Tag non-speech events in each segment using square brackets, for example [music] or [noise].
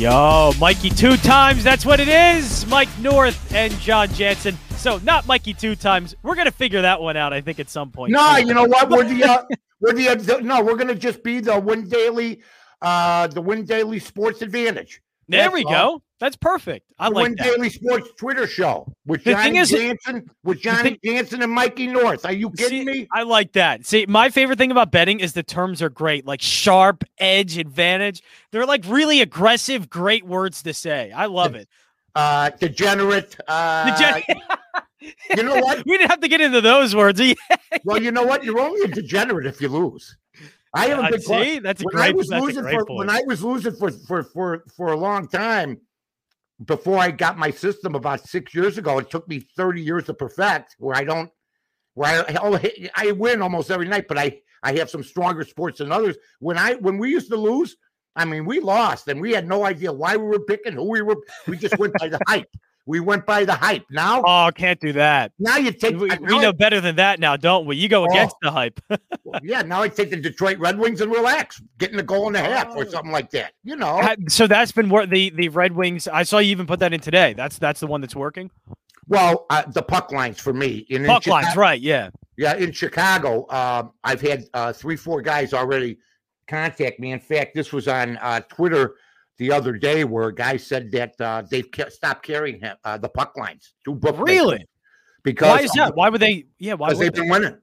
Yo, Mikey two times. That's what it is. Mike North and John Jansen. So not Mikey two times. We're gonna figure that one out. I think at some point. No, you know what? We're [laughs] the uh, we're the, uh, no. We're gonna just be the Win Daily, uh, the Win Daily Sports Advantage. There That's we all. go. That's perfect. I like that. Daily Sports Twitter show with the Johnny is, Jansen, with Johnny Jansen and Mikey North. Are you kidding see, me? I like that. See, my favorite thing about betting is the terms are great, like sharp, edge, advantage. They're like really aggressive, great words to say. I love it. Uh, degenerate. Uh, degenerate. you know [laughs] what? we didn't have to get into those words. [laughs] well, you know what? You're only a degenerate if you lose. I haven't been. See, that's a when great. I was losing for point. when I was losing for for for for a long time before I got my system about six years ago. It took me thirty years to perfect. Where I don't, where I oh, I win almost every night, but I I have some stronger sports than others. When I when we used to lose, I mean, we lost and we had no idea why we were picking, who we were. We just went by the [laughs] hype. We went by the hype. Now, oh, can't do that. Now you take. We, we know better than that now, don't we? You go oh, against the hype. [laughs] well, yeah, now I take the Detroit Red Wings and relax, getting a goal and a half oh. or something like that. You know. So that's been what the the Red Wings. I saw you even put that in today. That's that's the one that's working. Well, uh, the puck lines for me. In, puck in lines, Chicago, right? Yeah. Yeah, in Chicago, uh, I've had uh, three, four guys already contact me. In fact, this was on uh, Twitter the other day where a guy said that uh, they've stopped carrying him, uh, the puck lines. Really? Because why is that? Why would they? Yeah, why? Because they've they? been winning.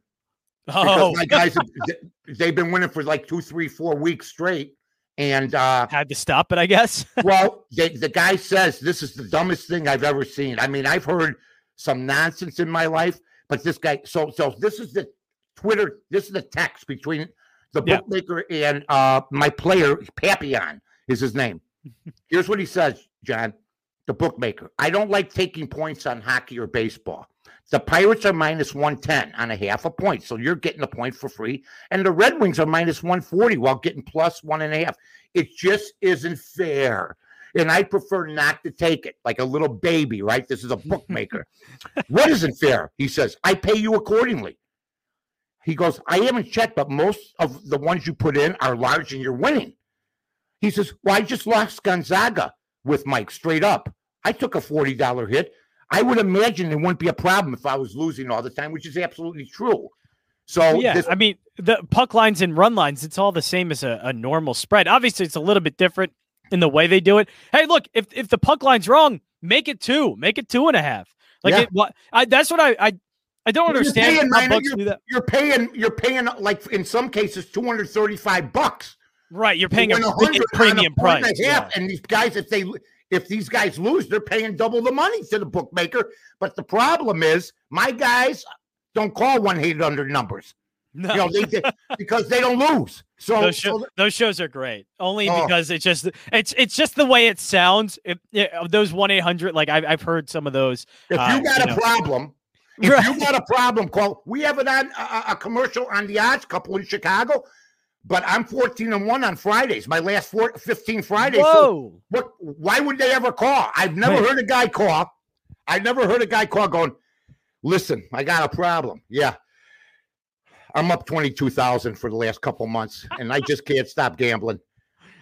Oh, my guys, have, they've been winning for like two, three, four weeks straight, and uh, had to stop it. I guess. [laughs] well, they, the guy says this is the dumbest thing I've ever seen. I mean, I've heard some nonsense in my life, but this guy. So, so this is the Twitter. This is the text between the yeah. bookmaker and uh, my player Papillon is his name. Here's what he says, John, the bookmaker. I don't like taking points on hockey or baseball. The Pirates are minus 110 on a half a point. So you're getting a point for free. And the Red Wings are minus 140 while getting plus one and a half. It just isn't fair. And I prefer not to take it like a little baby, right? This is a bookmaker. [laughs] what isn't fair? He says, I pay you accordingly. He goes, I haven't checked, but most of the ones you put in are large and you're winning. He says, Well, I just lost Gonzaga with Mike straight up. I took a $40 hit. I would imagine it wouldn't be a problem if I was losing all the time, which is absolutely true. So yeah, this- I mean the puck lines and run lines, it's all the same as a, a, normal spread. Obviously, it's a little bit different in the way they do it. Hey, look, if if the puck line's wrong, make it two, make it two and a half. Like yeah. it, what I, that's what I I, I don't you're understand. Paying, man, you're, you're, paying you're paying like in some cases two hundred thirty five bucks. Right, you're paying a, a premium price. And, yeah. and these guys, if they if these guys lose, they're paying double the money to the bookmaker. But the problem is, my guys don't call one eight hundred numbers. No. You know, they, they, [laughs] because they don't lose. So those, show, so those shows are great. Only oh. because it's just it's it's just the way it sounds. It, it, those one eight hundred, like I've I've heard some of those. If uh, you got you a know. problem, [laughs] if right. you got a problem, call. We have it on a, a commercial on the odds couple in Chicago but I'm 14 and 1 on Fridays, my last four, 15 Fridays. Whoa. So what why would they ever call? I've never heard a guy call. I've never heard a guy call going, listen, I got a problem. Yeah. I'm up 22,000 for the last couple months and I just can't stop gambling.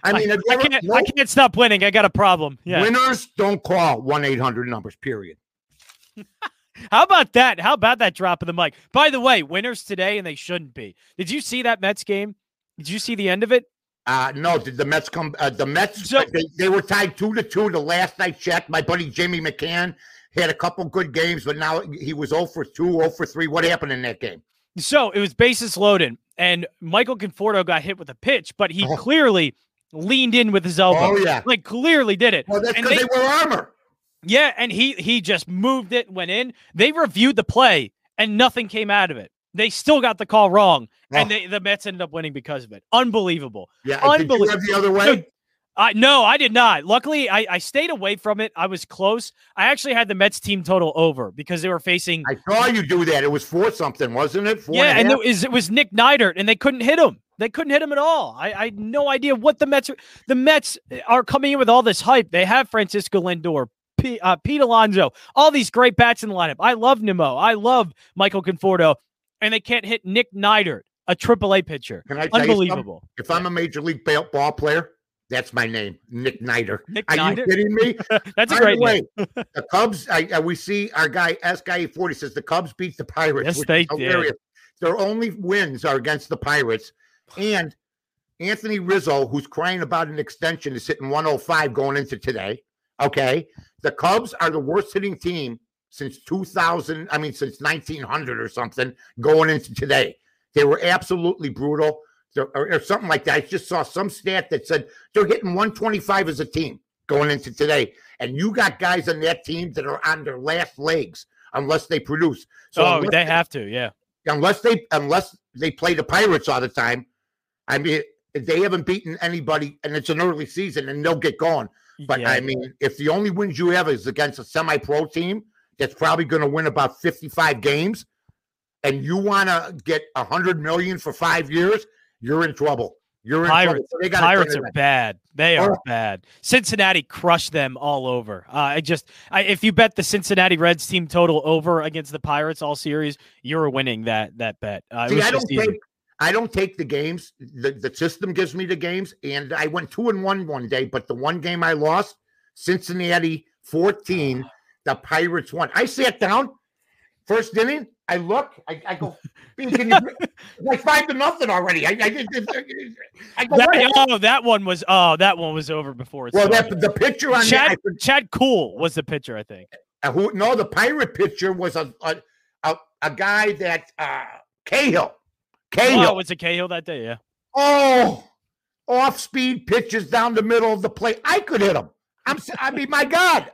I mean, I, I, can't, I can't stop winning. I got a problem. Yeah. Winners don't call 1 800 numbers, period. [laughs] How about that? How about that drop of the mic? By the way, winners today, and they shouldn't be. Did you see that Mets game? Did you see the end of it? Uh, no, did the Mets come? Uh, the Mets, so, they, they were tied two to two. The last I checked, my buddy Jamie McCann had a couple good games, but now he was 0 for 2, 0 for 3. What happened in that game? So it was bases loaded, and Michael Conforto got hit with a pitch, but he oh. clearly leaned in with his elbow. Oh, yeah. Like clearly did it. Well, that's because they, they were armor. Yeah, and he he just moved it, went in. They reviewed the play, and nothing came out of it. They still got the call wrong, oh. and they, the Mets ended up winning because of it. Unbelievable. Yeah, unbelievable. the other way. uh, no, I did not. Luckily, I, I stayed away from it. I was close. I actually had the Mets team total over because they were facing. I saw you do that. It was for something, wasn't it? Four yeah, and, and it was, it was Nick Neidert, and they couldn't hit him. They couldn't hit him at all. I, I had no idea what the Mets are. The Mets are coming in with all this hype. They have Francisco Lindor, P, uh, Pete Alonso, all these great bats in the lineup. I love Nimmo. I love Michael Conforto and they can't hit Nick Neidert, a AAA pitcher. Can I Unbelievable. If I'm a major league ball player, That's my name, Nick Niter. Nick Are Niter? you kidding me? [laughs] That's a By great way, [laughs] the Cubs. I, I- we see our guy S guy forty says the Cubs beat the Pirates. Yes, they did. Their only wins are against the Pirates, and Anthony Rizzo, who's crying about an extension, is hitting 105 going into today. Okay, the Cubs are the worst hitting team since 2000. I mean, since 1900 or something going into today. They were absolutely brutal. Or, or something like that. I just saw some stat that said they're hitting 125 as a team going into today. And you got guys on that team that are on their last legs unless they produce. So oh, unless they have to. Yeah. unless they unless they play the Pirates all the time, I mean they haven't beaten anybody, and it's an early season, and they'll get going. But yeah. I mean, if the only wins you have is against a semi-pro team that's probably going to win about fifty-five games, and you want to get a hundred million for five years, you're in trouble. You're in trouble. Pirates- Pirates are bad. They are Oh. bad. Cincinnati crushed them all over. Uh, I just, I, if you bet the Cincinnati Reds team total over against the Pirates all series, you're winning that that bet. Uh, See, I don't easy. take I don't take the games. The, the system gives me the games, and I went two and one one day, but the one game I lost, Cincinnati 14, the Pirates won. I sat down, first inning, I look, I, I go, "B, can you, [laughs] like five to nothing already. I, I, did- I go, That- "What oh, that one was. Oh, that one was over before well, started. that, the pitcher on Chad, that, Chad Kuhl was the pitcher, I think. Uh, who no, the pirate pitcher was a a, a, a guy that uh Cahill. Cahill. Oh, was a Cahill that day. Yeah. Oh, off speed pitches down the middle of the plate. I could hit him. I'm I mean, my God.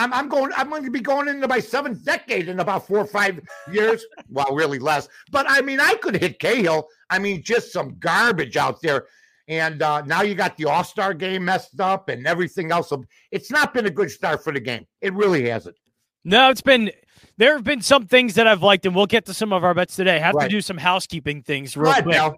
I'm, I'm going. I'm going to be going into my seventh decade in about four or five years. [laughs] well, really less. But I mean, I could hit Cahill. I mean, just some garbage out there. And uh, now you got the All Star game messed up and everything else. It's not been a good start for the game. It really hasn't. No, it's been. There have been some things that I've liked, and we'll get to some of our bets today. have Right. to do some housekeeping things real ahead, quick. Mel.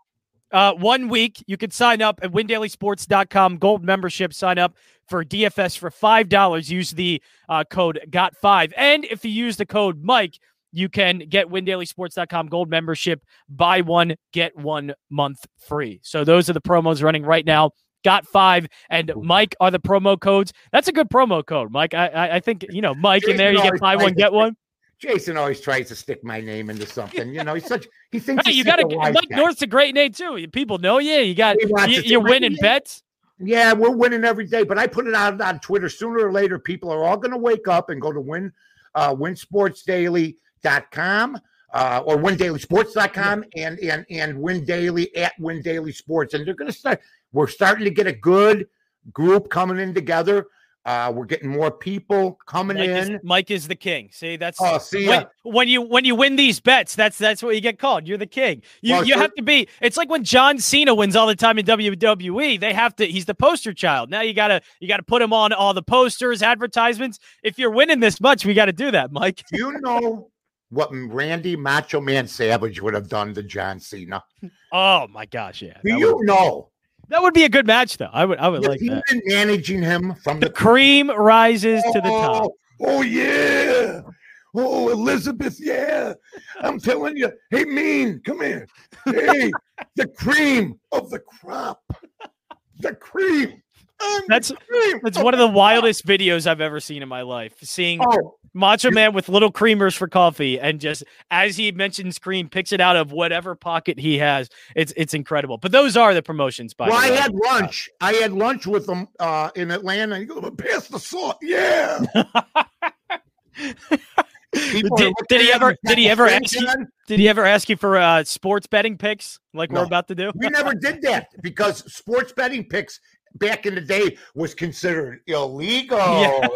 Uh, one week, you can sign up at windailysports.com, gold membership. Sign up for DFS for $5. Use the uh, code GOT5. And if you use the code Mike, you can get windailysports.com gold membership. Buy one, get one month free. So those are the promos running right now. Got five and Mike are the promo codes. That's a good promo code, Mike. I I, think you know Mike in there. You get buy one get one. Jason always tries to stick my name into something. You know, he's such he thinks Hey, you got to Mike guy. North's a great name too. People know you. You got you, you're winning bets. Yeah, we're winning every day, but I put it out on Twitter. Sooner or later, people are all going to wake up and go to win uh, winsportsdaily.com uh, or windailysports.com and and and win daily at win daily sports, and they're going to start. We're starting to get a good group coming in together. Uh, we're getting more people coming Mike in. is, Mike is the king. See, that's Oh, see when, ya. when you when you win these bets, that's that's what you get called. You're the king. You Well, you have to be. It's like when John Cena wins all the time in WWE. They have to. He's the poster child. Now you gotta you gotta put him on all the posters, advertisements. If you're winning this much, we got to do that, Mike. Do you know what Randy Macho Man Savage would have done to John Cena? [laughs] Oh my gosh, yeah. Do you know? That would be a good match, though. I would I would like he's that. been managing him from The the cream rises to the oh, top. Oh, oh yeah. Oh, Elizabeth, yeah. I'm telling you. Hey, mean, come here. Hey, [laughs] the cream of the crop. The cream. I'm the That's cream. that's one of the wildest videos I've ever seen in my life. Seeing Oh, Macho You- Man with little creamers for coffee, and just as he mentions cream, picks it out of whatever pocket he has. It's it's incredible. But those are the promotions. By well, I had lunch. I had lunch with them uh, in Atlanta. He goes, pass the salt. Yeah. [laughs] Did, did he ever? Did he ever ask you? Did he ever ask you for uh, sports betting picks like we're about to do? We never did that because sports betting picks back in the day was considered [laughs] illegal. Yeah.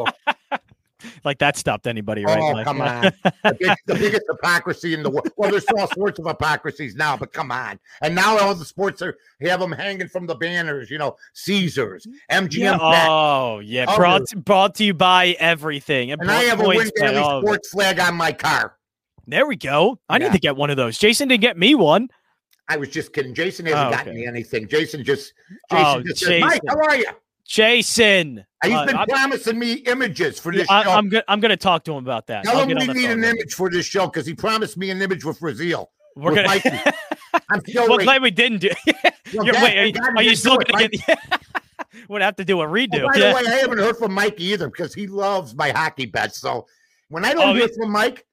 Like that stopped anybody, right? Oh, come on. [laughs] the, big, the biggest hypocrisy in the world. Well, there's all sorts of hypocrisies now, but come on. And now all the sports are have them hanging from the banners, you know, Caesars, MGM. Yeah. Oh yeah, brought brought to you by everything. and I have a Win Daily sports flag on my car. There we go. I Yeah. need to get one of those. Jason didn't get me one. I was just kidding. Jason hasn't Oh, gotten okay. me anything. Jason just, oh, Jason Oh, just said, Mike, how are you? Jason. He's Uh, been I'm- promising me images for this I, show. I'm gonna I'm gonna talk to him about that. Tell I'll him we need an image for this show because he promised me an image with Brazil. We're gonna. [laughs] I'm still well, glad we didn't do. [laughs] Well, You're, wait, are you, are you still gonna Mike. get? [laughs] Would have to do a redo. Oh, by yeah. the way, I haven't heard from Mike either because he loves my hockey bets. So when I don't Oh, hear from Mike,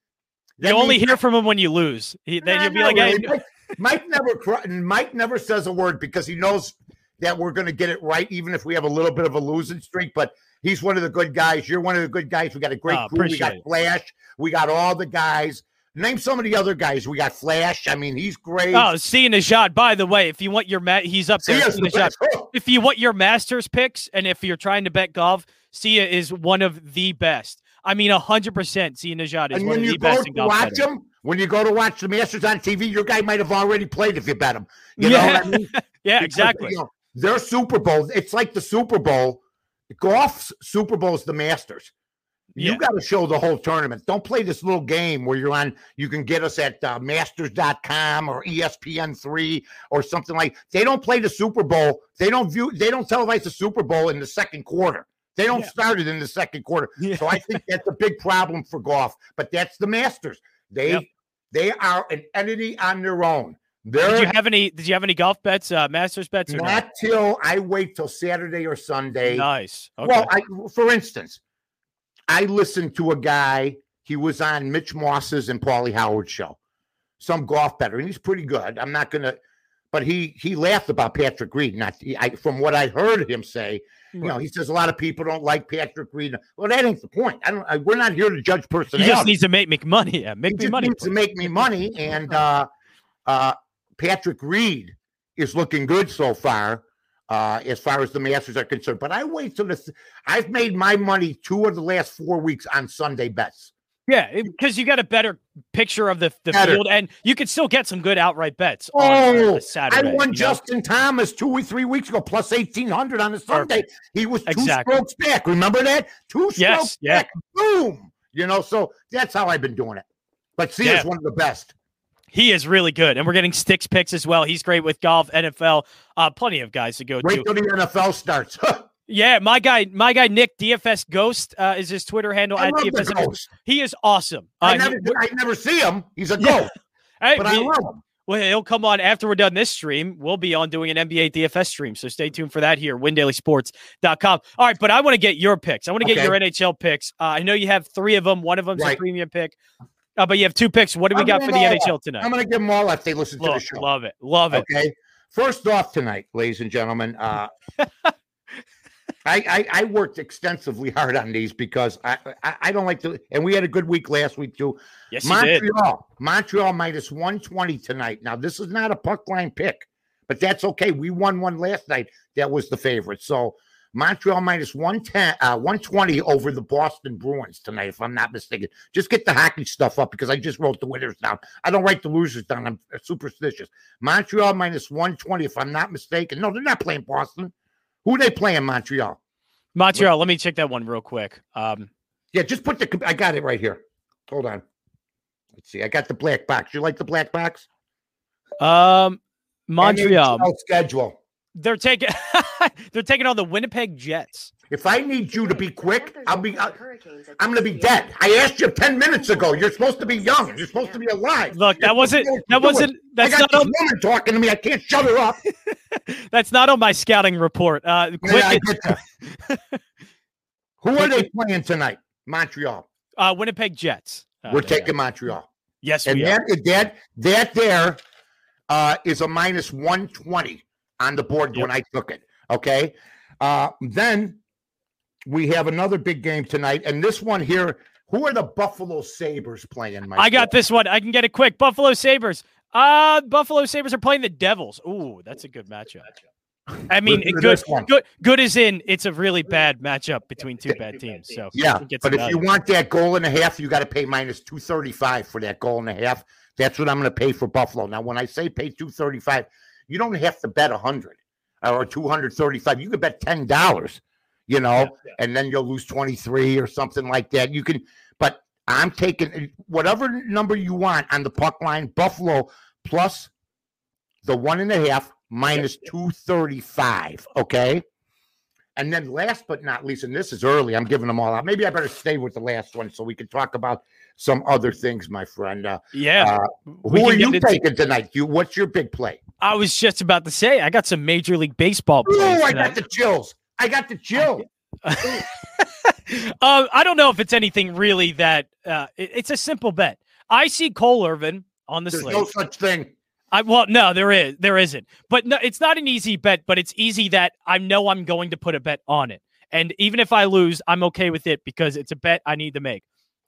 You only hear from him when you lose. He, then Nah, you'll be like, really. Mike, Mike never Mike never says a word because he knows that we're going to get it right, even if we have a little bit of a losing streak. But he's one of the good guys. You're one of the good guys. We got a great Oh, crew. We got it. Flash. We got all the guys. Name some of the other guys. We got Flash. I mean, he's great. oh, seeing Najad. By the way, if you want your ma- he's up there. Najad. Oh, If you want your Masters picks, and if you're trying to bet golf, Sia is one of the best. I mean, hundred percent. Sia Najad is And one of you the best in golf. watch betting. them, when you go to watch the Masters on TV, your guy might have already played if you bet him. You [laughs] know Yeah. what I mean? [laughs] Yeah, Because, exactly. you know, their Super Bowl, it's like the Super Bowl. Golf's Super Bowl is the Masters. You Yeah. got to show the whole tournament. Don't play this little game where you're on, you can get us at uh, masters.com or E ESPN3 or something like They don't play the Super Bowl. They don't view, they don't televise the Super Bowl in the second quarter. They don't Yeah. start it in the second quarter. Yeah. So I think that's a big problem for golf. But that's the Masters. They Yep. they are an entity on their own. They're Did you have any? Did you have any golf bets, uh, Masters bets, or not? not till I wait till Saturday or Sunday. Nice. Okay. Well, I, for instance, I listened to a guy. He was on Mitch Moss's and Pauly Howard's show, some golf better, and he's pretty good. I'm not gonna, but he he laughed about Patrick Reed. Not I, from what I heard him say. You know, he says a lot of people don't like Patrick Reed. Well, that ain't the point. I don't. I, we're not here to judge he personality. just needs to make make money. Yeah, make He me money. needs to make me money. And uh, uh, Patrick Reed is looking good so far, uh, as far as the Masters are concerned. But I wait till this. I've made my money two of the last four weeks on Sunday bets. Yeah, because you got a better picture of the, the Better. field, and you can still get some good outright bets. on, Oh, Saturday. I won you know? Justin Thomas two or three weeks ago, plus eighteen hundred on a Sunday. He was two Exactly. strokes back. Remember that? Two strokes Yes, yeah. back. Boom. You know, so that's how I've been doing it. But Sia's Yeah. one of the best. He is really good, and we're getting sticks picks as well. He's great with golf, NFL, uh, plenty of guys to go Wait to. till the NFL starts. [laughs] Yeah, my guy, my guy Nick DFS Ghost uh, is his Twitter handle I at DFS. He is awesome. I Uh, never, he- I never see him. He's a [laughs] Yeah. ghost, hey, but I love him. Well, he'll come on after we're done this stream. We'll be on doing an NBA DFS stream. So stay tuned for that here, windailysports.com. All right, but I want to get your picks. I want to get Okay. your NHL picks. Uh, I know you have three of them. One of them's a premium pick. Uh, but you have two picks. What do we I'm got for the NHL tonight? I'm going to give them all if they listen to the Love, show. love it. Love it. Okay. First off, tonight, ladies and gentlemen, uh, [laughs] I, I I worked extensively hard on these because I, I I don't like to, and we had a good week last week too. Yes, you did. Montreal, Montreal minus 120 tonight. Now, this is not a puck line pick, but that's okay. We won one last night. That was the favorite. So Montreal minus 110, uh, 120 over the Boston Bruins tonight, if I'm not mistaken. Just get the hockey stuff up because I just wrote the winners down. I don't write the losers down. I'm superstitious. Montreal minus 120, if I'm not mistaken. No, they're not playing Boston. Who are they playing, Montreal? Montreal, let me check that one real quick. Um, Yeah, just put the. I got it right here. Hold on. Let's see. I got the black box. You like the black box? um, Montreal, NHL schedule. They're taking [laughs] they're taking on the Winnipeg Jets. If I need you to be quick, I'll be. I'm going to be dead. I asked you ten minutes ago. You're supposed to be young. You're supposed to be alive. Look, You're that wasn't that do it. wasn't I got not this on woman talking to me. I can't shut her up. [laughs] that's not on my scouting report. Uh, Yeah, quick, I get that. [laughs] Who are they playing tonight? Montreal. uh, Winnipeg Jets. Uh, We're there. taking Montreal, Yes, and we are. that that that there uh, is a minus one twenty on the board Yep. when I took it. Okay, uh, then we have another big game tonight, and this one here. Who are the Buffalo Sabres playing? My I got this one. I can get it quick. Buffalo Sabres. Uh Buffalo Sabres are playing the Devils. Ooh, that's a good matchup. I mean, good, good, good is in. It's a really bad matchup between two bad teams. So Yeah, but if value. you want that goal and a half, you got to pay minus two thirty five for that goal and a half. That's what I'm going to pay for Buffalo. Now, when I say pay two thirty five, you don't have to bet a hundred or two hundred thirty five. You could bet ten dollars, you know, and then you'll lose twenty three or something like that. You can, but I'm taking whatever number you want on the puck line. Buffalo plus the one and a half minus two thirty five. Okay. And then last but not least, and this is early, I'm giving them all out. Maybe I better stay with the last one so we can talk about some other things, my friend. Uh, yeah, uh, who are you taking tonight? You, what's your big play? I was just about to say I got some Major League Baseball Oh, I tonight. got the chills. I got the chill. [laughs] um, I don't know if it's anything really that uh, it, it's a simple bet. I see Cole Irvin on the There's slate. no such thing. I well, no, there is, there isn't. But no, it's not an easy bet. But it's easy that I know I'm going to put a bet on it, and even if I lose, I'm okay with it because it's a bet I need to make.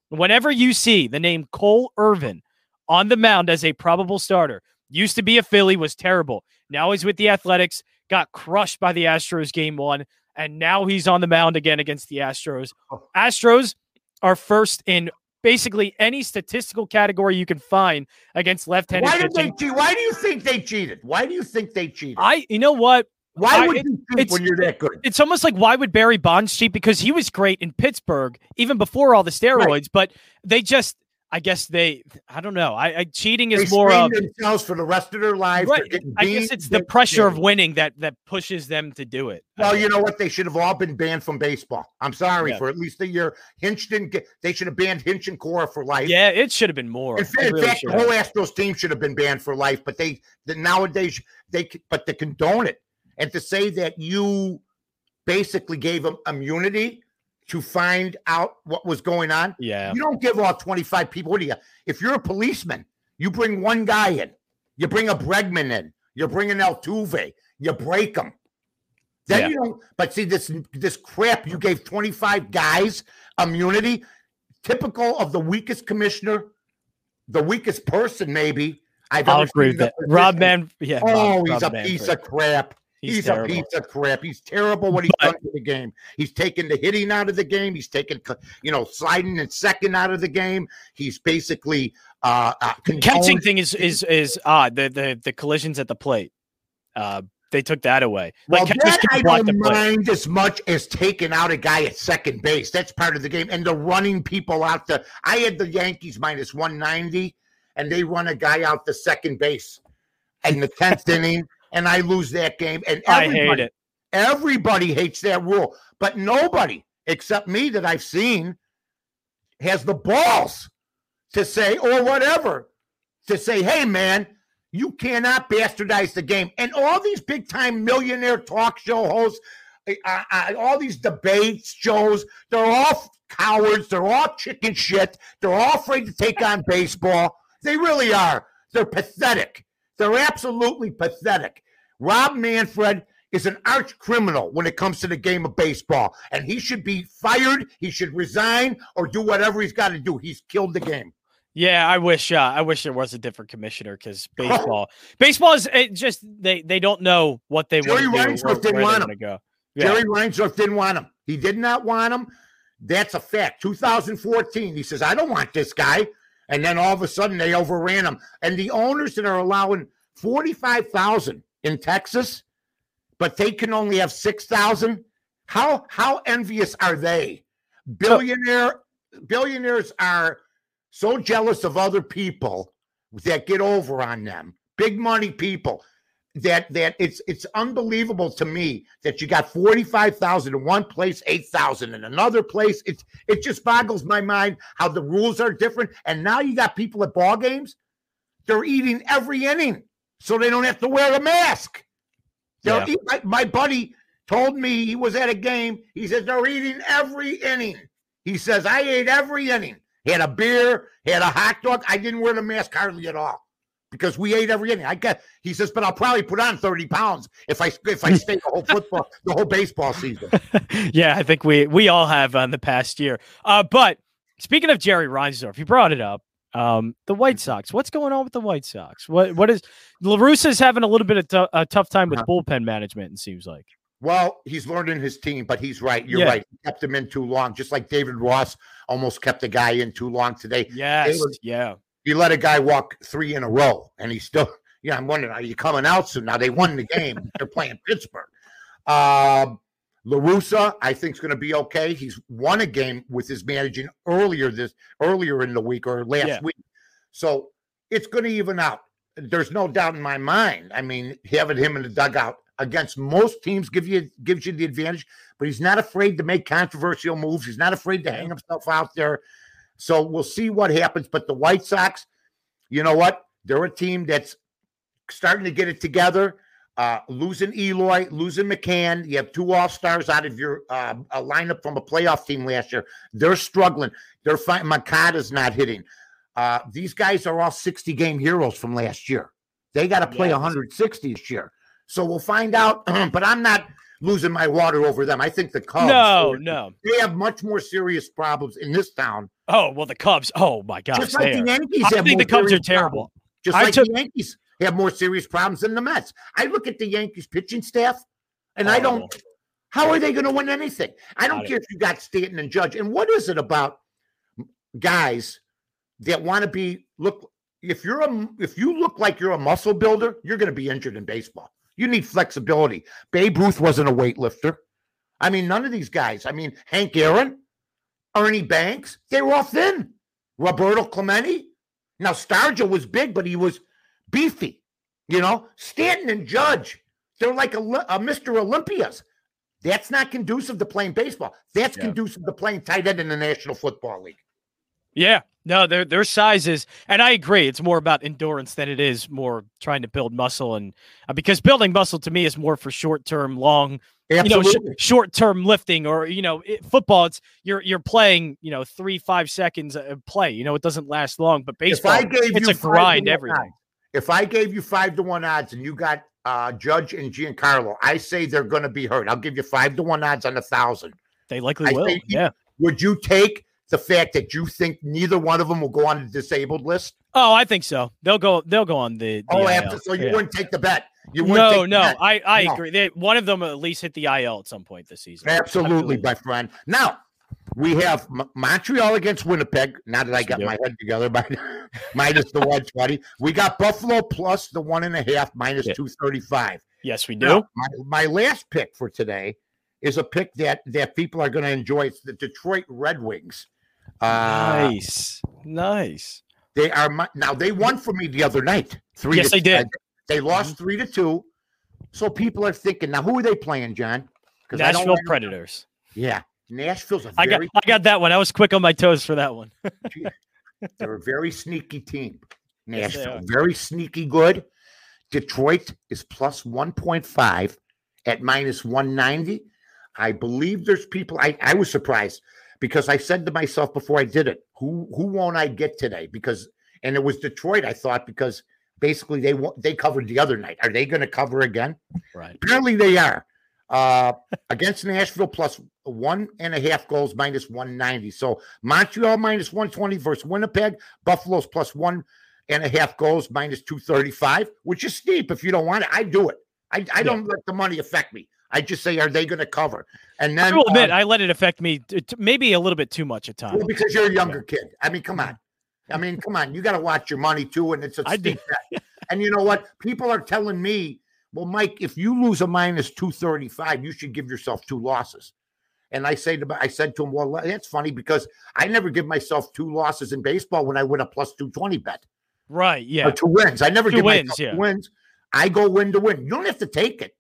Whenever you see the name Cole Irvin on the mound as a probable starter, used to be a Philly, was terrible. Now he's with the Athletics, got crushed by the Astros game one, and now he's on the mound again against the Astros. Oh. Astros are first in basically any statistical category you can find against left-handed Why did they cheat? Why do you think they cheated? Why do you think they cheated? I, you know what? Why I- would it- you cheat when you're that good? It's almost like why would Barry Bonds cheat? Because he was great in Pittsburgh even before all the steroids, but they just, I guess they, I don't know. I, I cheating They is more of themselves for the rest of their lives. Right. I guess it's the pressure of winning that that pushes them to do it. Well, you know what? They should have all been banned from baseball. I'm sorry Yeah. for at least a year. Hinch didn't get. They should have banned Hinch and Cora for life. yeah, it should have been more. In, in really fact, the whole. Astros team should have been banned for life. But they, the, nowadays, they, but to condone it and to say that you basically gave them immunity to find out what was going on. yeah, You don't give all 25 people. What do you? If you're a policeman, you bring one guy in. You bring a Bregman in. You're bringing Altuve. You break them. Then Yeah. you don't. But see this this crap. You gave 25 guys immunity. Typical of the weakest commissioner, the weakest person maybe I've I'll agree with that. Rob. Man, yeah. Oh, Rob- he's Rob a piece of crap. He's, He's, a piece of crap. He's terrible what he's But- done to the game. He's taken the hitting out of the game. He's taken, you know, sliding and second out of the game. He's basically uh, uh catching thing is is is odd. The the the collisions at the plate. Uh, they took that away. Well, Like catchers that I don't mind as much as taking out a guy at second base. That's part of the game. And the running people out the. I had the Yankees minus 190, and they run a guy out the second base in the 10th [laughs] inning, and I lose that game. And I everybody, hate it. Everybody hates that rule, but nobody except me that I've seen has the balls to say, or whatever, to say, hey, man, you cannot bastardize the game. And all these big time millionaire talk show hosts, uh, uh, all these debates shows, they're all cowards. They're all chicken shit. They're all afraid to take on baseball. They really are. They're pathetic. They're absolutely pathetic. Rob Manfred is an arch criminal when it comes to the game of baseball, and he should be fired. He should resign or do whatever he's got to do. He's killed the game. Yeah, I wish. Uh, I wish there was a different commissioner because [laughs] baseball, baseball is it just they they don't know what they Jerry want do. Reinsdorf didn't want him. go. Yeah. Jerry Reinsdorf didn't want him. He did not want him. That's a fact. 2014, he says, I don't want this guy. And then all of a sudden they overran him. And the owners that are allowing 45,000 in Texas, but they can only have 6,000. How how envious are they? Billionaire billionaires are so jealous of other people that get over on them. Big money people that that it's it's unbelievable to me that you got 45,000 in one place, 8,000 in another place. It it just boggles my mind how the rules are different and now you got people at ball games they're eating every inning so they don't have to wear a mask. Yeah. eat- my, my buddy told me he was at a game. He says they're eating every inning. He says I ate every inning. Had a beer, had a hot dog. I didn't wear the mask hardly at all because we ate every inning. I get. He says, but I'll probably put on thirty pounds if I if I stay the whole football the whole baseball season. [laughs] yeah, I think we we all have on the past year. Uh, but speaking of Jerry Reinsdorf, you brought it up. Um, the White Sox. What's going on with the White Sox? What what is La Russa's having a little bit of tou- a tough time with Uh-huh. bullpen management? It seems like. Well, he's learning his team, but he's right. You're Yeah. right. He kept him in too long, just like David Ross almost kept the guy in too long today. Yes. Yeah. He let a guy walk three in a row, and he's still. [laughs] Yeah, I'm wondering, are you coming out soon? Now they won the game. They're playing Pittsburgh. Um, La Russa, I think, is going to be okay. He's won a game with his managing earlier this earlier in the week or last Yeah. week, so it's going to even out. There's no doubt in my mind. I mean, having him in the dugout against most teams give you gives you the advantage, but he's not afraid to make controversial moves. He's not afraid to hang himself out there. So we'll see what happens. But the White Sox, you know what? They're a team that's starting to get it together. Uh, losing Eloy, losing McCann. You have two All Stars out of your uh, a lineup from a playoff team last year. They're struggling. They're fine. Moncada's not hitting. Uh, these guys are all 60 game heroes from last year. They got to play Yes. 160 this year. So we'll find out. [clears throat] but I'm not losing my water over them. I think the Cubs. no, are- no. They have much more serious problems in this town. Oh well, the Cubs. Oh my gosh, just like the. Yankees I think the Cubs are terrible. problems. Just I like took- the Yankees have more serious problems than the Mets. I look at the Yankees pitching staff, and I oh, don't. Oh. How are they going to win anything? I don't it. care if you got Stanton and Judge. And what is it about guys that want to be look? If you're a if you look like you're a muscle builder, you're going to be injured in baseball. You need flexibility. Babe Ruth wasn't a weightlifter. I mean, none of these guys. I mean, Hank Aaron, Ernie Banks, they were all thin. Roberto Clemente. Now Stargell was big, but he was beefy. You know, Stanton and Judge, they're like a, a Mr. Olympias. That's not conducive to playing baseball. That's Yeah. conducive to playing tight end in the National Football League. Yeah, no, their their sizes, and I agree. It's more about endurance than it is more trying to build muscle, and uh, because building muscle to me is more for short term, long, you know, sh- short term lifting, or you know, it, football. It's you're you're playing, you know, three five seconds of play. You know, it doesn't last long, but baseball, it's a grind. Everything. If I gave you five to one odds and you got uh, Judge and Giancarlo, I say they're going to be hurt. I'll give you five to one odds on a thousand. They likely I will. think Yeah. Would you take the fact that you think neither one of them will go on the disabled list? Oh, I think so. They'll go. They'll go on the. the Oh, IL. after, so you Yeah. wouldn't take the bet. You wouldn't No, no. I I No. agree. They, one of them at least hit the IL at some point this season. Absolutely, my friend. Now we have M- Montreal against Winnipeg. Now that I got do. my head together, [laughs] by minus the one twenty, we got Buffalo plus the one and a half minus Yeah. two thirty five. Yes, we do. Now, my, my last pick for today is a pick that that people are going to enjoy. It's the Detroit Red Wings. Uh, nice, nice. They are my, now. They won for me the other night. Three. Yes, to, they did. Mm-hmm. They lost three to two. So people are thinking now, who are they playing, John? 'Cause I don't Nashville Predators. Yeah, Nashville's a I got I got that one. I was quick on my toes for that one. [laughs] They're a very sneaky team. Nashville, are. very sneaky good. Detroit is plus 1.5 at minus 190. I believe there's people. I, I was surprised because I said to myself before I did it, who who won't I get today? Because and it was Detroit, I thought, because basically they they covered the other night. Are they going to cover again? Right. Apparently they are. Uh, against Nashville plus one and a half goals minus 190. So Montreal minus 120 versus Winnipeg. Buffalo's plus one and a half goals minus 235, which is steep if you don't want it. I do it. I, I don't let the money affect me. I just say, are they going to cover? And I then will admit, uh, I let it affect me t- t- maybe a little bit too much at times. well, because you're a younger kid. I mean, come on. I mean, come on. You got to watch your money too, and it's a I steep bet. And you know what? People are telling me, well, Mike, if you lose a minus two thirty five, you should give yourself two losses. And I say to I said to him, well, that's funny because I never give myself two losses in baseball when I win a plus two twenty bet Right. Yeah. or two wins. I never Two give wins, myself yeah. two wins. I go win to win. You don't have to take it.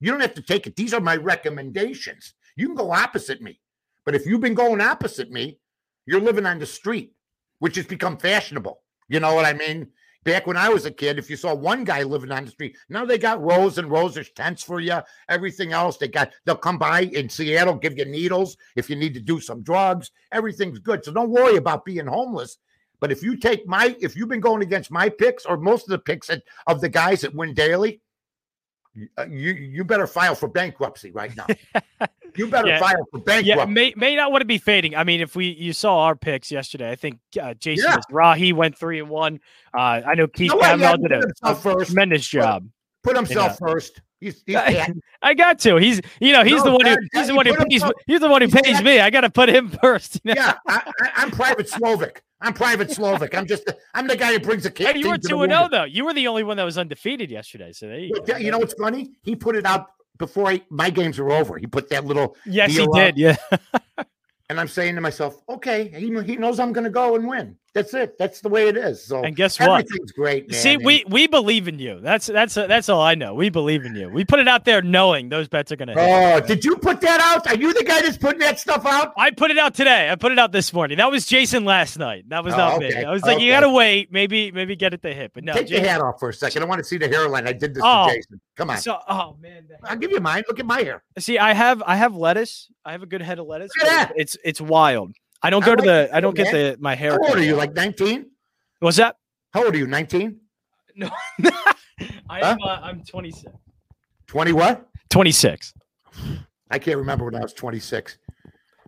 You don't have to take it. These are my recommendations. You can go opposite me. But if you've been going opposite me, you're living on the street, which has become fashionable. You know what I mean? Back when I was a kid, if you saw one guy living on the street, now they got rows and rows. of tents for you, everything else. They got, they'll come by in Seattle, give you needles if you need to do some drugs. Everything's good. So don't worry about being homeless. But if you take my, if you've been going against my picks or most of the picks that, of the guys that win daily, uh, you you better file for bankruptcy right now. [laughs] you better Yeah. file for bankruptcy. Yeah, may may not want to be fading. I mean, if we you saw our picks yesterday, I think uh, Jason Yeah. Rahi went three and one. Uh, I know Keith know what? He Cavanaugh had to did a, a first. tremendous job. Put himself first. He's, he's [laughs] I- I got to. He's you know he's No, the one who he's the one who pays he's the one who pays me. I got to put him [laughs] first. You know? yeah, I, I'm private Slovak. I'm private Slovak. I'm just I'm the guy who brings the kid. Hey, you were two and zero though. You were the only one that was undefeated yesterday. So there you. You know what's funny? He put it out before I, my games were over. He put that little, Yes, he did. Yeah. [laughs] and I'm saying to myself, okay, he, he knows I'm going to go and win. That's it. That's the way it is. So and guess what? Everything's great. Man. See, and we we believe in you. That's that's that's all I know. We believe in you. We put it out there knowing those bets are going to. Oh, did you put that out? Are you the guy that's putting that stuff out? I put it out today. I put it out this morning. That was Jason last night. That was Oh, not okay. me. I was like, you got to wait. Maybe maybe get it to hit. But no, Take Jason, your hat off for a second. I want to see the hairline. I did this Oh. to Jason. Come on. So, oh man, I'll give you mine. Look at my hair. See, I have I have lettuce. I have a good head of lettuce. Look at but It's it's wild. I don't I go to the I don't too, get the my hair. How old are you? Like 19? What's that? How old are you? 19? No, [laughs] I am. Uh, I'm 26. 20 what? 26. I can't remember when I was 26.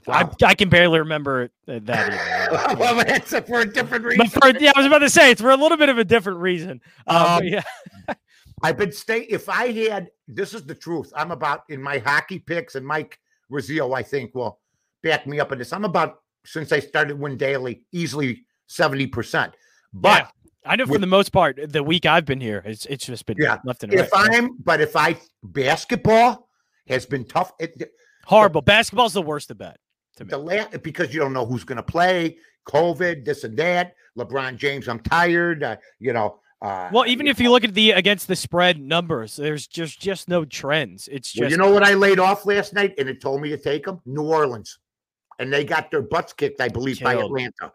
I, Wow. I can barely remember uh, that. Either. [laughs] well, that's for a different reason. but for yeah, I was about to say it's for a little bit of a different reason. Uh, Um, yeah, [laughs] I've been stay. If I had, this is the truth. I'm about in my hockey picks, and Mike Rizio, I think, will back me up in this. I'm about since I started Win Daily, easily seventy percent. But Yeah. I know for with- the most part, the week I've been here, it's it's just been Yeah, left and right. if I'm, but if I basketball has been tough. It, Horrible. Basketball's the worst to bet. To me. the last because you don't know who's going to play, COVID, this and that. LeBron James, I'm tired. Uh, you know. Uh, Well, even if you look at the against the spread numbers, there's just just no trends. It's just Well, you know what I laid off last night, and it told me to take them. New Orleans, and they got their butts kicked, I believe, by Atlanta.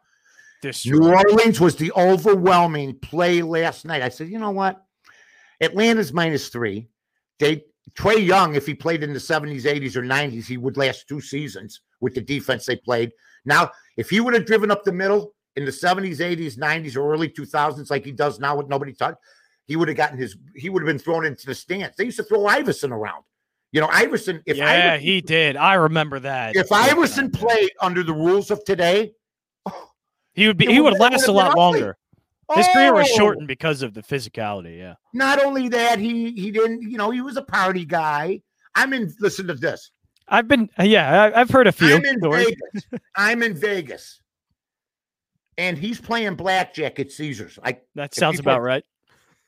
this New Orleans was the overwhelming play last night. I said, you know what? Atlanta's minus three. They Trae Young, if he played in the 70s, 80s, or 90s, he would last two seasons with the defense they played. Now, if he would have driven up the middle in the 70s, 80s, 90s, or early 2000s, like he does now with nobody touched, he would have gotten his, he would have been thrown into the stands. They used to throw Iverson around. You know, Iverson, if yeah, Iverson, he did. I remember that. if Iverson played under the rules of today, he would be. He would- would last a lot longer. His career was Oh! shortened because of the physicality. Yeah. not only that, he he didn't, you know, he was a party guy. I'm in. Listen to this. I've been. Yeah, I, I've heard a few I'm in stories. Vegas. I'm in Vegas, and he's playing blackjack at Caesars. I That sounds about right.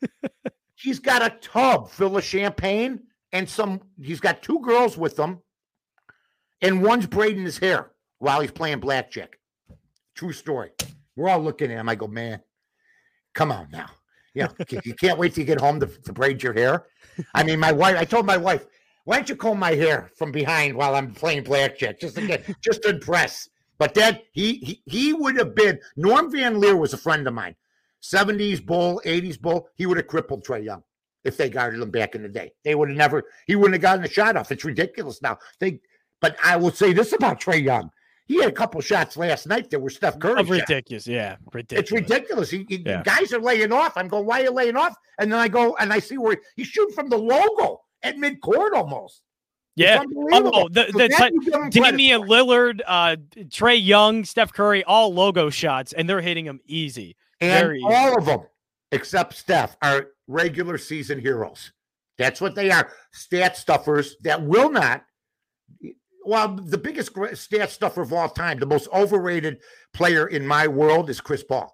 [laughs] he's got a tub full of champagne and some. He's got two girls with him, and one's braiding his hair while he's playing blackjack. True story. We're all looking at him. I go, man, come on now. You know, [laughs] you can't wait to get home to, to braid your hair. I mean, my wife. I told my wife, why don't you comb my hair from behind while I'm playing blackjack, just to get, [laughs] just to impress. But then he he he would have been. Norm Van Lier was a friend of mine. 70s bull, 80s bull. He would have crippled Trae Young if they guarded him back in the day. They would have never. He wouldn't have gotten a shot off. It's ridiculous now. They. But I will say this about Trae Young. He had a couple shots last night that were Steph Curry. Shots. ridiculous. Yeah, ridiculous. It's ridiculous. He, he- Yeah. guys are laying off. I'm going, why are you laying off? And then I go and I see where he's shooting from the logo at midcourt almost. Yeah. Oh, the, So the, that you credit Damian. Lillard, uh, Trae Young, Steph Curry, all logo shots, and they're hitting them easy. and very easy. all of them except Steph are regular season heroes. That's what they are. Stat stuffers that will not. Well, the biggest stat stuffer of all time, the most overrated player in my world is Chris Paul.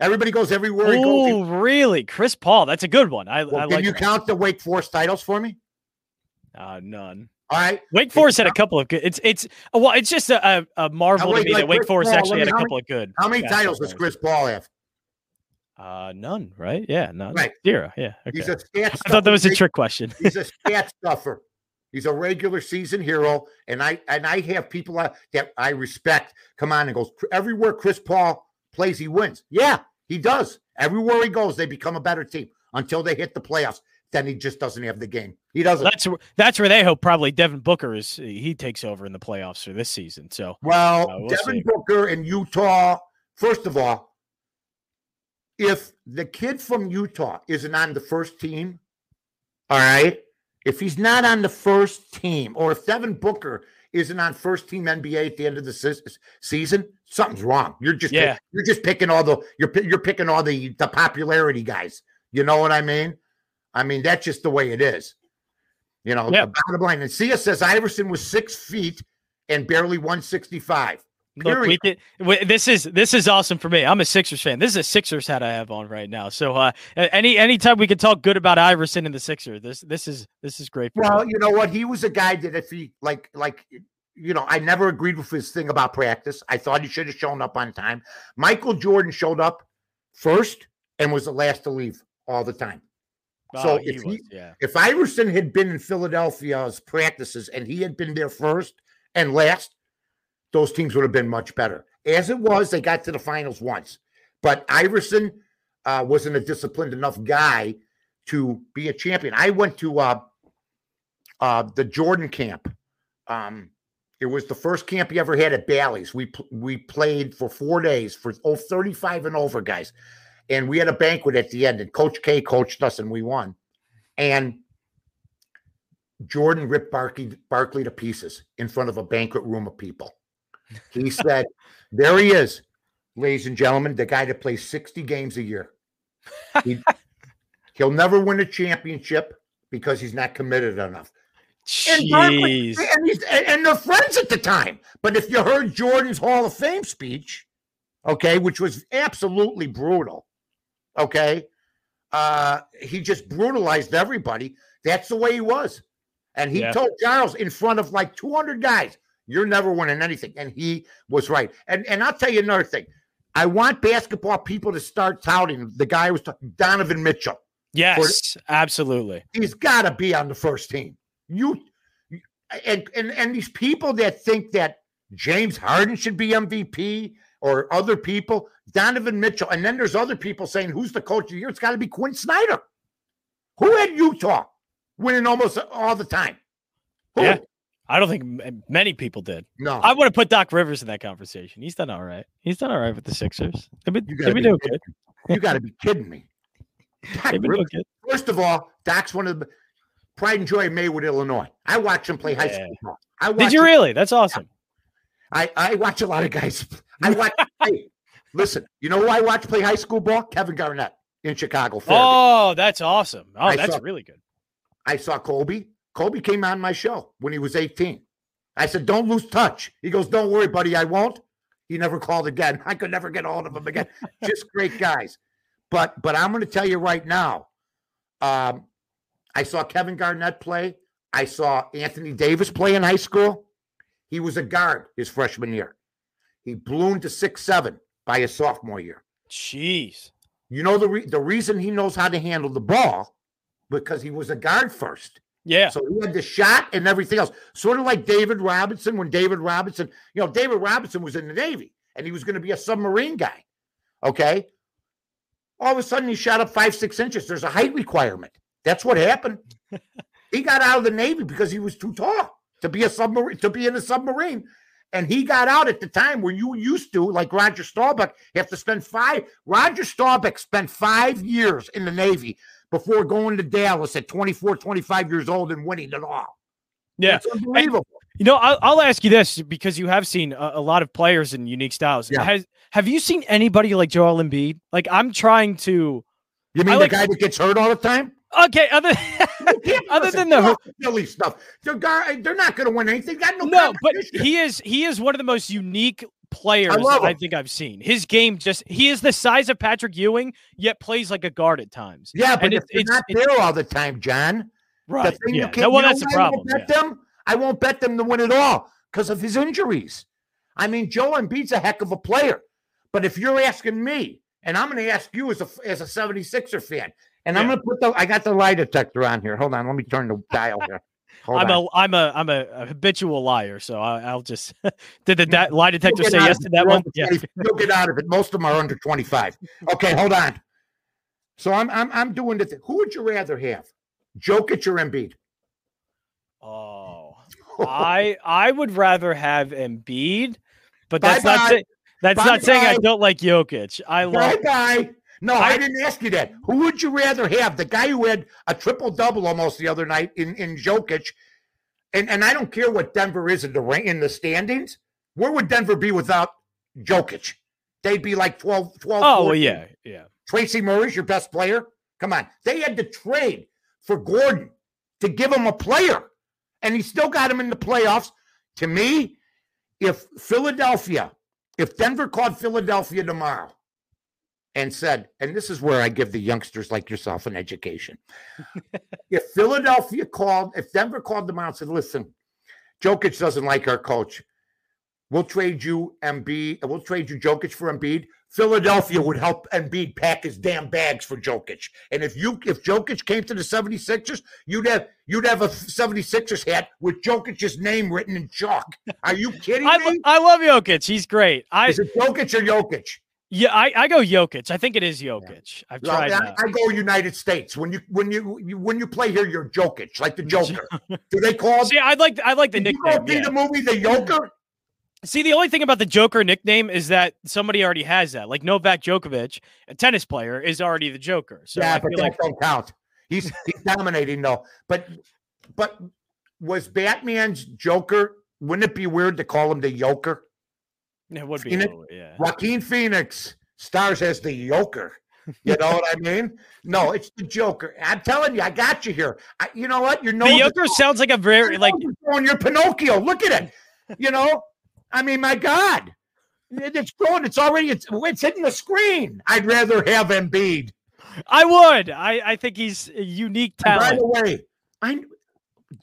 Everybody goes everywhere. Oh, really? Chris Paul. That's a good one. I, Well, I can like you that. count the Wake Forest titles for me? Uh, none. All right. Wake Forest had a couple of good. It's it's well, it's just a, a, marvel wait, to me like that Wake Forest Paul, actually had a couple of good. How many titles does. Chris Paul have? Uh, none. Right? Yeah, none. Right. Zero. Yeah. Okay. He's a stat I thought that was a trick question. He's a [laughs] stat stuffer. He's a regular season hero, and I and I have people uh, that I respect come on and goes everywhere Chris Paul plays, he wins. Yeah, he does. Everywhere he goes, they become a better team until they hit the playoffs. Then he just doesn't have the game. He doesn't. That's that's where they hope probably Devin Booker is he takes over in the playoffs for this season. So Well, Uh, we'll Devin see. Booker in Utah, first of all, if the kid from Utah isn't on the first team, all right, if he's not on the first team, or if Devin Booker isn't on first team NBA at the end of the se- season, something's wrong. You're just Yeah. you're just picking all the you're you're picking all the the popularity guys. You know what I mean? I mean that's just the way it is. You know, the bottom line. And Sia says Iverson was six feet and barely 165. Look, we can, we, this is this is awesome for me. I'm a Sixers fan. This is a Sixers hat I have on right now. So uh, any anytime we can talk good about Iverson and the Sixers, this this is this is great. Well, me. you know what? He was a guy that if he like like you know, I never agreed with his thing about practice. I thought he should have shown up on time. Michael Jordan showed up first and was the last to leave all the time. so Oh, he if he, was, yeah. if Iverson had been in Philadelphia's practices and he had been there first and last, those teams would have been much better. As it was, they got to the finals once, but Iverson uh, wasn't a disciplined enough guy to be a champion. I went to uh, uh, the Jordan camp. Um, it was the first camp he ever had at Bally's. We we played for four days for oh, 35 and over guys, and we had a banquet at the end. And Coach K coached us, and we won. And Jordan ripped Barkley, Barkley to pieces in front of a banquet room of people. He said, There he is, ladies and gentlemen, the guy that plays 60 games a year. He, he'll never win a championship because he's not committed enough. And, Barkley, and, he's, and, and they're friends at the time. But if you heard Jordan's Hall of Fame speech, okay, which was absolutely brutal, okay, uh, he just brutalized everybody. That's the way he was. And he Yeah. told Charles in front of like 200 guys, you're never winning anything. And he was right. And and I'll tell you another thing. I want basketball people to start touting the guy was talking, Donovan Mitchell. Yes, absolutely. He's got to be on the first team. You and and and these people that think that James Harden should be MVP or other people, Donovan Mitchell, and then there's other people saying who's the coach of the year? It's got to be Quin Snyder. Who had Utah winning almost all the time? Who? Yeah. I don't think many people did. No. I want to put Doc Rivers in that conversation. He's done all right. He's done all right with the Sixers. They've been, You gotta be good. you got to be kidding me. Doc Rivers- good. First of all, Doc's one of the pride and joy of Maywood, Illinois. I watch him play high Yeah. school ball. I Did you him- really? That's awesome. I, I watch a lot of guys. I watch. hey, listen, you know who I watch play high school ball? Kevin Garnett in Chicago. Fairview. Oh, that's awesome. Oh, I that's saw- really good. I saw Kobe. Kobe came on my show when he was 18. I said, "Don't lose touch." He goes, "Don't worry, buddy. I won't." He never called again. [laughs] I could never get a hold of him again. [laughs] Just great guys. But but I'm going to tell you right now. Um, I saw Kevin Garnett play. I saw Anthony Davis play in high school. He was a guard his freshman year. He bloomed to six seven by his sophomore year. Jeez. You know the re- the reason he knows how to handle the ball because he was a guard first. Yeah. So he had the shot and everything else. Sort of like David Robinson when David Robinson, you know, David Robinson was in the Navy and he was going to be a submarine guy. Okay. All of a sudden he shot up five, six inches. There's a height requirement. That's what happened. [laughs] he got out of the Navy because he was too tall to be a submarine, to be in a submarine. And he got out at the time where you used to, like Roger Staubach, have to spend five. Roger Staubach spent five years in the Navy before going to Dallas at 24, 25 years old and winning it all. Yeah. It's unbelievable. You know, I'll, I'll ask you this because you have seen a, a lot of players in unique styles. Yeah. Has have you seen anybody like Joel Embiid? Like I'm trying to. You mean I the like- guy that gets hurt all the time? Okay, other [laughs] other than the Philly stuff, they're, they're not going to win anything. Got no, no, but he is he is one of the most unique players love I, think I've seen. His game just he is the size of Patrick Ewing, yet plays like a guard at times. yeah, but and if it's- it's- not it's- there all the time, John. Right. The thing yeah. No, well, that's the why I won't. Bet yeah. them. I won't bet them to win at all because of his injuries. I mean, Joe Embiid's a heck of a player, but if you're asking me, and I'm going to ask you as a as a 76er fan, and I'm going to put the I got the lie detector on here. Hold on, let me turn the dial here. Hold I'm on. a I'm a I'm a, a habitual liar, so I, I'll just [laughs] did the da- lie detector say yes to that one? Yeah. You'll get out of it. Most of them are under 25. Okay, hold on. So I'm I'm I'm doing the thing. Who would you rather have? Jokic or Embiid? Oh, [laughs] I I would rather have Embiid, but that's not Bye-bye. say, that's not saying I don't like Jokic. I love Bye bye. No, I, I- didn't ask you that. Who would you rather have? The guy who had a triple double almost the other night in in Jokic, and and I don't care what Denver is in the rank in the standings. Where would Denver be without Jokic? They'd be like 12, 12 Oh well, 14. yeah, yeah. Tracy Murray's your best player. Come on. They had to trade for Gordon to give him a player, and he still got him in the playoffs. To me, if Philadelphia, if Denver called Philadelphia tomorrow and said, and this is where I give the youngsters like yourself an education. [laughs] if Philadelphia called, if Denver called tomorrow and said, listen, Jokic doesn't like our coach. We'll trade you Embiid. We'll trade you Jokic for Embiid. Philadelphia would help Embiid pack his damn bags for Jokic. And if you if Jokic came to the 76ers, you'd have you'd have a 76ers hat with Jokic's name written in chalk. Are you kidding I, me? I love Jokic. He's great. I Is it Jokic or Jokic? Yeah, I, I go Jokic. I think it is Jokic. I've tried. I. I go United States. When you when you, you when you play here, you're Jokic, like the [laughs] Joker. [laughs] Do they call? See, I like I like the Did you nickname. see yeah. the movie The Joker? [clears throat] See, the only thing about the Joker nickname is that somebody already has that. Like Novak Djokovic, a tennis player, is already the Joker. So yeah, I but that like don't count. He's he's dominating though. But but was Batman's Joker? Wouldn't it be weird to call him the Joker? It would be. a it? little- yeah. Joaquin Phoenix stars as the Joker. You know what I mean? No, [laughs] it's the Joker. I'm telling you, I got you here. I, you know what? You're The no Joker sounds like a very like on your Pinocchio. Look at it. You know, I mean, my God, it's going. It's already. It's, oh, it's hitting the screen. I'd rather have Embiid. I would. I I think he's a unique And By the way, I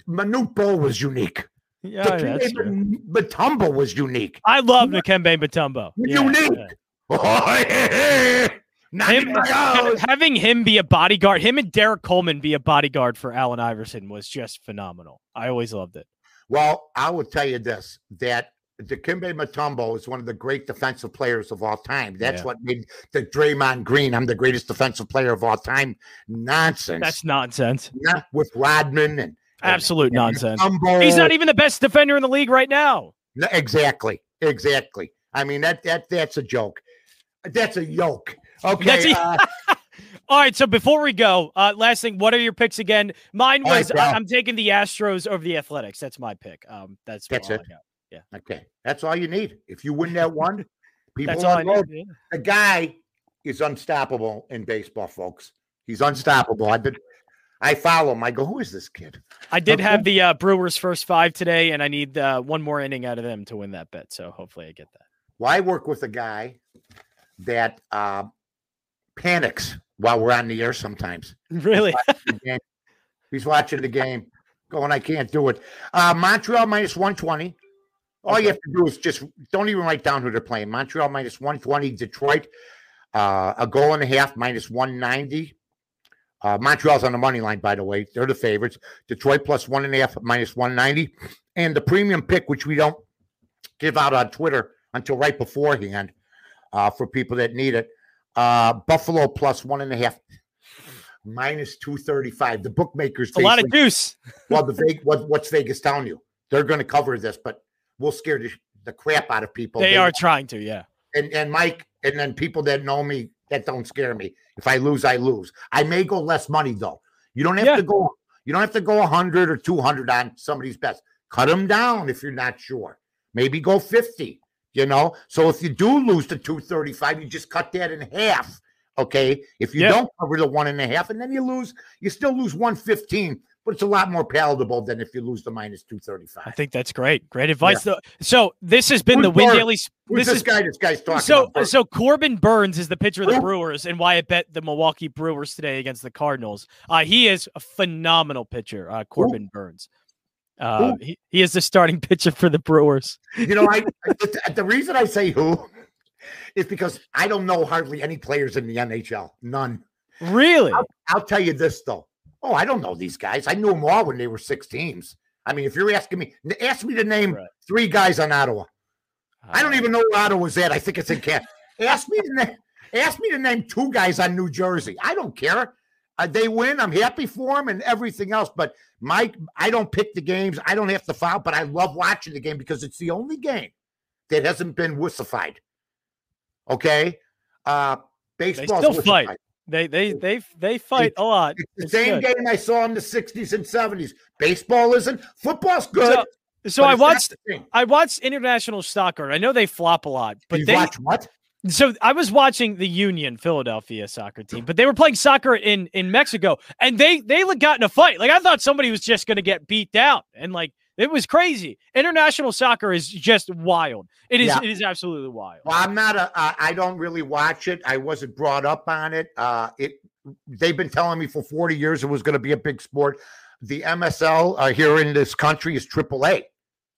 Manute Bol was unique. Yeah, Dikembe true. Was unique. I love Dikembe Mutombo. Yeah, unique. [laughs] Oh, yeah. Oh, in Him, my ha- house. having him be a bodyguard, him and Derrick Coleman be a bodyguard for Allen Iverson was just phenomenal. I always loved it. Well, I will tell you this: that Dikembe Mutombo is one of the great defensive players of all time. That's Yeah. what made the Draymond Green. I'm the greatest defensive player of all time. Nonsense. That's nonsense. not with Rodman and- Absolute nonsense. He's not even the best defender in the league right now. No, exactly, exactly. I mean that that that's a joke. That's a yoke. Okay. Uh, [laughs] All right, so before we go, uh, last thing, what are your picks again? Mine was bro. I- I'm taking the Astros over the Athletics. That's my pick. Um, that's That's all it? Got. okay, that's all you need. If you win that one, [laughs] people That's all need. yeah. the guy is unstoppable in baseball, folks. He's unstoppable. I did. I follow him. I go, who is this kid? I did Okay. have the uh, Brewers first five today, and I need uh, one more inning out of them to win that bet. So hopefully I get that. Well, I work with a guy that uh, panics while we're on the air sometimes. [laughs] Really? He's watching the game, going, I can't do it. Uh, Montreal minus 120. All you have to do is just don't even write down who they're playing. Montreal minus 120. Detroit, uh, a goal and a half minus 190. Uh, Montreal's on the money line, by the way. They're the favorites. Detroit plus one and a half minus 190. And the premium pick, which we don't give out on Twitter until right beforehand uh, for people that need it. Uh, Buffalo plus one and a half minus 235. The bookmakers a lot of juice. [laughs] well, the Vegas, what, what's Vegas telling you? They're going to cover this, but we'll scare the, the crap out of people. They are trying to, yeah. and and Mike, and then people that know me that don't scare me. If I lose, I lose. I may go less money though. You don't have Yeah. to go. You don't have to go hundred or two hundred on somebody's bets. Cut them down if you're not sure. Maybe go fifty. You know. So if you do lose to two thirty five, you just cut that in half. Okay. If you Yeah. don't cover the one and a half, and then you lose, you still lose one fifteen, but it's a lot more palatable than if you lose the 235. I think that's great. Great advice. though. So this has been the Who's Win Bert? Daily. Who's This this, is guy? This guy's talking. so so Corbin Burnes is the pitcher of the Who? Brewers and why I bet the Milwaukee Brewers today against the Cardinals. Uh, he is a phenomenal pitcher, uh, Corbin Burnes. Uh, he, he is the starting [laughs] pitcher for the Brewers. You know, I the, the reason I say who is because I don't know hardly any players in the NHL. None. Really? I'll tell you this though. Oh, I don't know these guys. I knew them all when they were six teams. I mean, if you're asking me, ask me to name Right. three guys on Ottawa. I don't Uh, even know where Ottawa's at. I think it's in Canada. ask me to name. Ask me to name two guys on New Jersey. I don't care. Uh, they win. I'm happy for them and everything else. But Mike, I don't pick the games. I don't have to foul, but I love watching the game because it's the only game that hasn't been wussified. Okay, uh, baseball's still fight. They they they they fight a lot. It's the It's same good. game I saw in the '60s and '70s. Baseball isn't. Football's good. So, so I watched. I watched international soccer. I know they flop a lot, but you they watch what? so I was watching the Union Philadelphia soccer team, but they were playing soccer in in Mexico, and they they got in a fight. Like I thought somebody was just going to get beat down, and like it was crazy. International soccer is just wild. It is Yeah. it is absolutely wild. Well, I'm not a. Uh, I don't really watch it. I wasn't brought up on it. Uh, it. They've been telling me for 40 years it was going to be a big sport. The MSL uh, here in this country is AAA.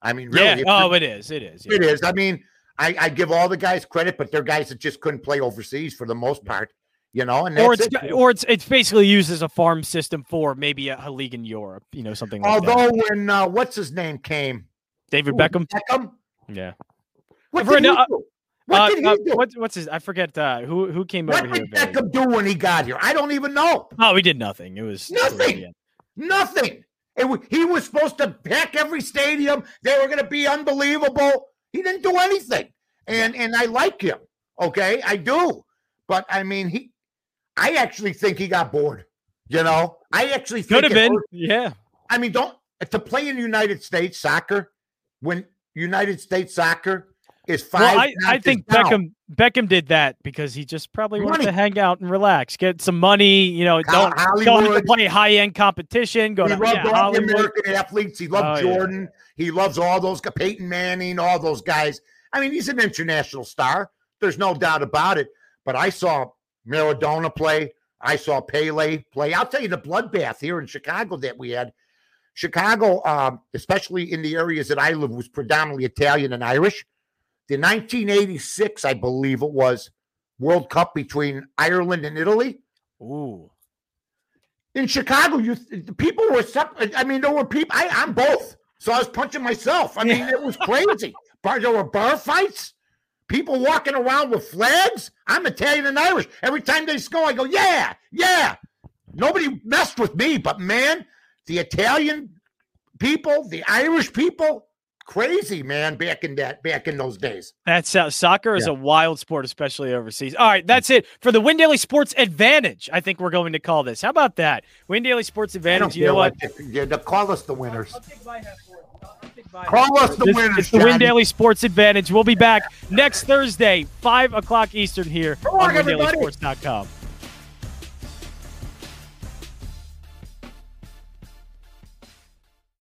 I mean, really. yeah. Oh, it is. It is. yeah. it is. I mean, I, I give all the guys credit, but they're guys that just couldn't play overseas for the most part, you know. And Or it's it. or it's it's basically used as a farm system for maybe a, a league in Europe, you know, something like that. Although when uh, what's his name came, David Ooh, Beckham. Beckham, Yeah. what did he now, uh, do? What Uh, did he uh, do? what, what's his? I forget uh, who who came What over here. What did Beckham do when he got here? I don't even know. Oh, he did nothing. It was Nothing. Nothing. It, wa- he was supposed to pack every stadium. They were going to be unbelievable. He didn't do anything, and and I like him. Okay, I do. But I mean, he. I actually think he got bored. You know, I actually think Could have been. Yeah. I mean, don't to play in United States soccer when United States soccer is five. Well, I, I think down. Beckham Beckham did that because he just probably wanted to hang out and relax, get some money. You know, don't don't have to play high end competition. Go He to loved yeah, all the American athletes. He loved Oh, yeah. Jordan. He loves all those Peyton Manning, all those guys. I mean, he's an international star. There's no doubt about it. But I saw Maradona play. I saw Pele play. I'll tell you the bloodbath here in Chicago that we had. Chicago, um, especially in the areas that I live, was predominantly Italian and Irish. The 1986, I believe it was, World Cup between Ireland and Italy Ooh. in Chicago, you the people were separate. I mean, there were people. I, I'm both, so I was punching myself. I mean, it was crazy. Bar, there were bar fights. People walking around with flags. I'm Italian and Irish. Every time they score, I go, yeah, yeah. Nobody messed with me, but man, the Italian people, the Irish people, crazy man. Back in that, back in those days. That's uh, soccer is Yeah. a wild sport, especially overseas. All right, that's it for the Win Daily Sports Advantage. I think we're going to call this. How about that? Win Daily Sports Advantage. You know what? yeah, they call us the winners. Call us the This- winners. It's the Win Daily Sports Advantage. We'll be back next Thursday, 5 o'clock Eastern here Go on on. WinDailySports.com.